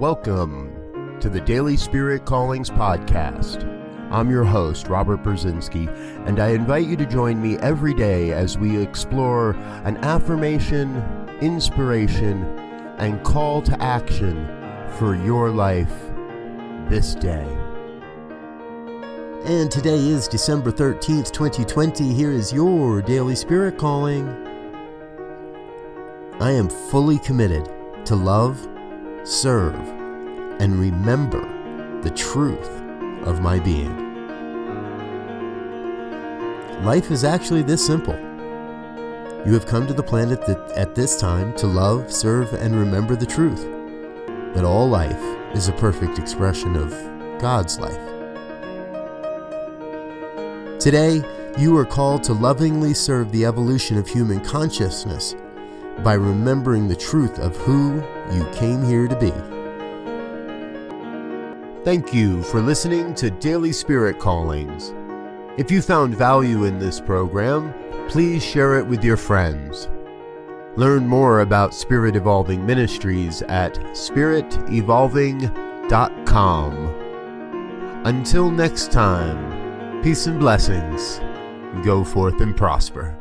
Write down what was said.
Welcome to the Daily Spirit Callings Podcast. I'm your host, Robert Brzezinski, and I invite you to join me every day as we explore an affirmation, inspiration, and call to action for your life this day. And today is December 13th, 2020. Here is your Daily Spirit Calling. I am fully committed to love serve, and remember the truth of my being. Life is actually this simple. You have come to the planet that, at this time to love, serve, and remember the truth that all life is a perfect expression of God's life. Today, you are called to lovingly serve the evolution of human consciousness by remembering the truth of who you came here to be. Thank you for listening to Daily Spirit Callings. If you found value in this program, please share it with your friends. Learn more about Spirit Evolving Ministries at spiritevolving.com. Until next time, peace and blessings. Go forth and prosper.